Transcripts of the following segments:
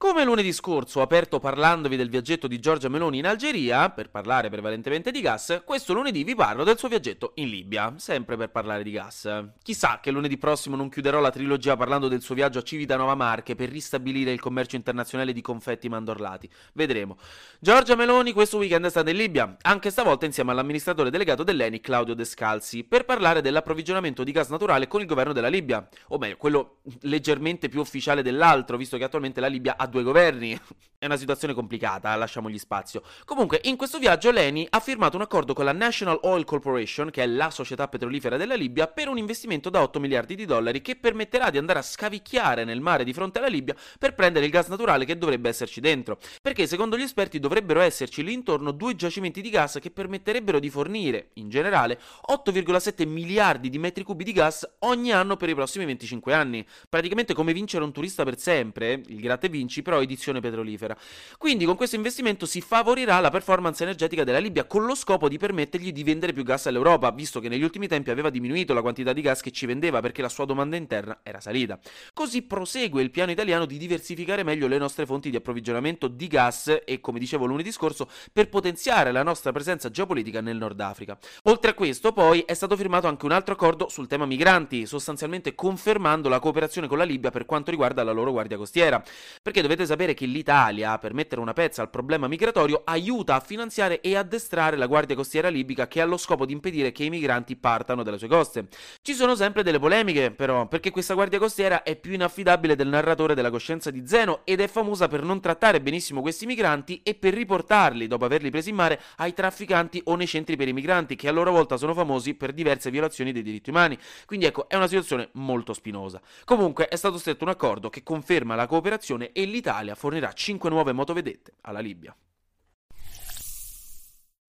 Come lunedì scorso ho aperto parlandovi del viaggetto di Giorgia Meloni in Algeria, per parlare prevalentemente di gas, questo lunedì vi parlo del suo viaggetto in Libia, sempre per parlare di gas. Chissà che lunedì prossimo non chiuderò la trilogia parlando del suo viaggio a Civitanova Marche per ristabilire il commercio internazionale di confetti mandorlati. Vedremo. Giorgia Meloni questo weekend è stata in Libia, anche stavolta insieme all'amministratore delegato dell'ENI Claudio Descalzi, per parlare dell'approvvigionamento di gas naturale con il governo della Libia, o meglio, quello leggermente più ufficiale dell'altro, visto che attualmente la Libia ha due governi. È una situazione complicata, lasciamogli spazio. Comunque, in questo viaggio l'ENI ha firmato un accordo con la National Oil Corporation, che è la società petrolifera della Libia, per un investimento da 8 miliardi di dollari che permetterà di andare a scavicchiare nel mare di fronte alla Libia per prendere il gas naturale che dovrebbe esserci dentro. Perché secondo gli esperti dovrebbero esserci lì intorno due giacimenti di gas che permetterebbero di fornire, in generale, 8,7 miliardi di metri cubi di gas ogni anno per i prossimi 25 anni. Praticamente come vincere un turista per sempre, il gratte vinci, però edizione petrolifera. Quindi con questo investimento si favorirà la performance energetica della Libia con lo scopo di permettergli di vendere più gas all'Europa, visto che negli ultimi tempi aveva diminuito la quantità di gas che ci vendeva perché la sua domanda interna era salita. Così prosegue il piano italiano di diversificare meglio le nostre fonti di approvvigionamento di gas e, come dicevo lunedì scorso, per potenziare la nostra presenza geopolitica nel Nord Africa. Oltre a questo, poi, è stato firmato anche un altro accordo sul tema migranti, sostanzialmente confermando la cooperazione con la Libia per quanto riguarda la loro guardia costiera. Perché dovete sapere che l'Italia, per mettere una pezza al problema migratorio, aiuta a finanziare e addestrare la Guardia Costiera libica che ha lo scopo di impedire che i migranti partano dalle sue coste. Ci sono sempre delle polemiche, però, perché questa Guardia Costiera è più inaffidabile del narratore della coscienza di Zeno ed è famosa per non trattare benissimo questi migranti e per riportarli, dopo averli presi in mare, ai trafficanti o nei centri per i migranti, che a loro volta sono famosi per diverse violazioni dei diritti umani. Quindi ecco, è una situazione molto spinosa. Comunque è stato stretto un accordo che conferma la cooperazione e l'Italia fornirà 5 nuove motovedette alla Libia.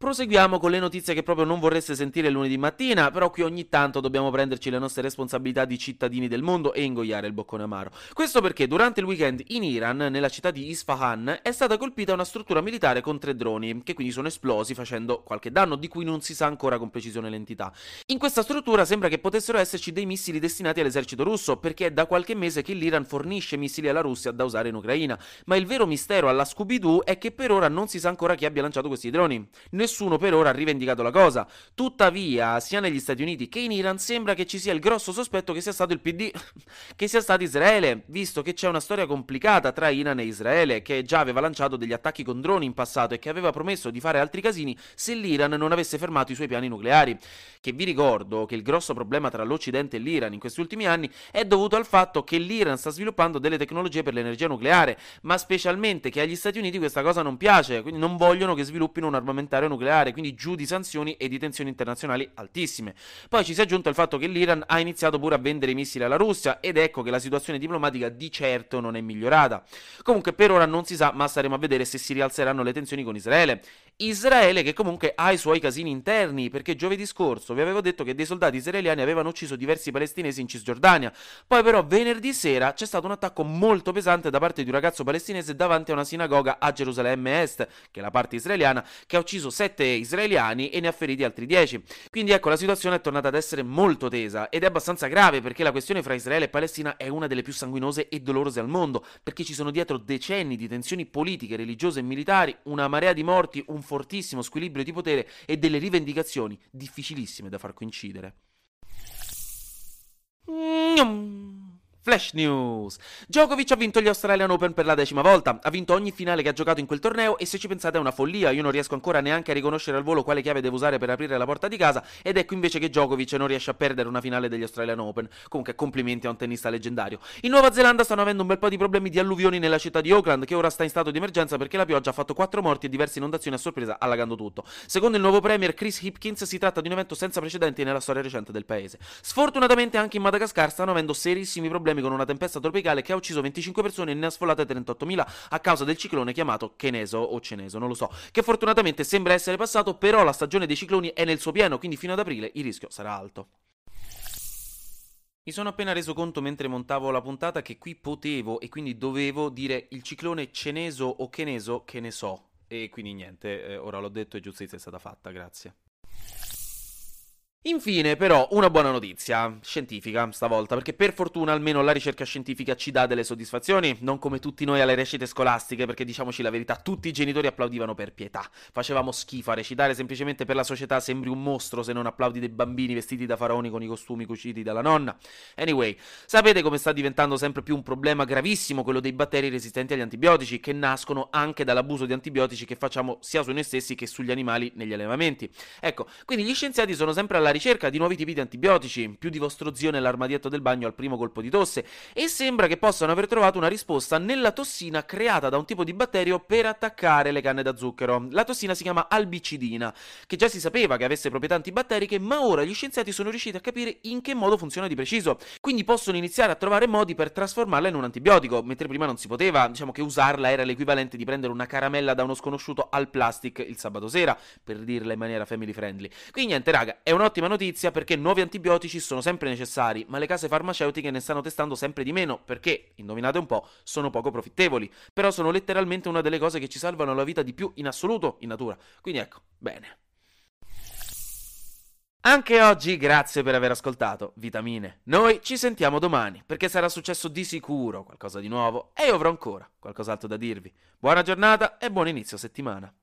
Proseguiamo con le notizie che proprio non vorreste sentire lunedì mattina, però qui ogni tanto dobbiamo prenderci le nostre responsabilità di cittadini del mondo e ingoiare il boccone amaro. Questo perché durante il weekend in Iran, nella città di Isfahan, è stata colpita una struttura militare con tre droni, che quindi sono esplosi facendo qualche danno di cui non si sa ancora con precisione l'entità. In questa struttura sembra che potessero esserci dei missili destinati all'esercito russo, perché è da qualche mese che l'Iran fornisce missili alla Russia da usare in Ucraina, ma il vero mistero alla Scooby-Doo è che per ora non si sa ancora chi abbia lanciato questi droni nessuno per ora ha rivendicato la cosa. Tuttavia, sia negli Stati Uniti che in Iran sembra che ci sia il grosso sospetto che sia stato il PD, che sia stato Israele, visto che c'è una storia complicata tra Iran e Israele, che già aveva lanciato degli attacchi con droni in passato e che aveva promesso di fare altri casini se l'Iran non avesse fermato i suoi piani nucleari. Che vi ricordo che il grosso problema tra l'Occidente e l'Iran in questi ultimi anni è dovuto al fatto che l'Iran sta sviluppando delle tecnologie per l'energia nucleare, ma specialmente che agli Stati Uniti questa cosa non piace, quindi non vogliono che sviluppino un armamentario nucleare quindi giù di sanzioni e di tensioni internazionali altissime. Poi ci si è aggiunto il fatto che l'Iran ha iniziato pure a vendere missili alla Russia ed ecco che la situazione diplomatica di certo non è migliorata. Comunque per ora non si sa, ma staremo a vedere se si rialzeranno le tensioni con Israele. Israele che comunque ha i suoi casini interni, perché giovedì scorso vi avevo detto che dei soldati israeliani avevano ucciso diversi palestinesi in Cisgiordania. Poi però venerdì sera c'è stato un attacco molto pesante da parte di un ragazzo palestinese davanti a una sinagoga a Gerusalemme Est, che è la parte israeliana, che ha ucciso sette israeliani e ne ha feriti altri dieci. Quindi ecco, la situazione è tornata ad essere molto tesa ed è abbastanza grave perché la questione fra Israele e Palestina è una delle più sanguinose e dolorose al mondo, perché ci sono dietro decenni di tensioni politiche, religiose e militari, una marea di morti, un fortissimo squilibrio di potere e delle rivendicazioni difficilissime da far coincidere. Flash News. Djokovic ha vinto gli Australian Open per la decima volta. Ha vinto ogni finale che ha giocato in quel torneo e se ci pensate è una follia. Io non riesco ancora neanche a riconoscere al volo quale chiave devo usare per aprire la porta di casa ed ecco invece che Djokovic non riesce a perdere una finale degli Australian Open. Comunque complimenti a un tennista leggendario. In Nuova Zelanda stanno avendo un bel po' di problemi di alluvioni nella città di Auckland che ora sta in stato di emergenza perché la pioggia ha fatto 4 morti e diverse inondazioni a sorpresa allagando tutto. Secondo il nuovo premier Chris Hipkins si tratta di un evento senza precedenti nella storia recente del paese. Sfortunatamente anche in Madagascar stanno avendo serissimi problemi con una tempesta tropicale che ha ucciso 25 persone e ne ha sfollate 38.000 a causa del ciclone chiamato Cheneso o Ceneso, non lo so, che fortunatamente sembra essere passato, però la stagione dei cicloni è nel suo pieno, quindi fino ad aprile il rischio sarà alto. Mi sono appena reso conto mentre montavo la puntata che qui potevo e quindi dovevo dire il ciclone Ceneso o Cheneso, che ne so, e quindi niente, eh, ora l'ho detto e giustizia è stata fatta, grazie. Infine, però, una buona notizia, scientifica stavolta, perché per fortuna almeno la ricerca scientifica ci dà delle soddisfazioni, non come tutti noi alle recite scolastiche, perché diciamoci la verità, tutti i genitori applaudivano per pietà. Facevamo schifo a recitare semplicemente per la società, sembri un mostro se non applaudi dei bambini vestiti da faraoni con i costumi cuciti dalla nonna. Anyway, sapete come sta diventando sempre più un problema gravissimo quello dei batteri resistenti agli antibiotici, che nascono anche dall'abuso di antibiotici che facciamo sia su noi stessi che sugli animali negli allevamenti. Ecco, quindi gli scienziati sono sempre alla alla ricerca di nuovi tipi di antibiotici, più di vostro zio nell'armadietto del bagno al primo colpo di tosse, e sembra che possano aver trovato una risposta nella tossina creata da un tipo di batterio per attaccare le canne da zucchero. La tossina si chiama albicidina, che già si sapeva che avesse proprietà antibatteriche, ma ora gli scienziati sono riusciti a capire in che modo funziona di preciso. Quindi possono iniziare a trovare modi per trasformarla in un antibiotico, mentre prima non si poteva, diciamo che usarla era l'equivalente di prendere una caramella da uno sconosciuto al plastic il sabato sera, per dirla in maniera family friendly. Quindi niente, raga, è un'ottima ottima notizia perché nuovi antibiotici sono sempre necessari, ma le case farmaceutiche ne stanno testando sempre di meno perché, indovinate un po', sono poco profittevoli. Però sono letteralmente una delle cose che ci salvano la vita di più in assoluto in natura. Quindi ecco, bene. Anche oggi grazie per aver ascoltato Vitamine. Noi ci sentiamo domani perché sarà successo di sicuro qualcosa di nuovo e io avrò ancora qualcos'altro da dirvi. Buona giornata e buon inizio settimana.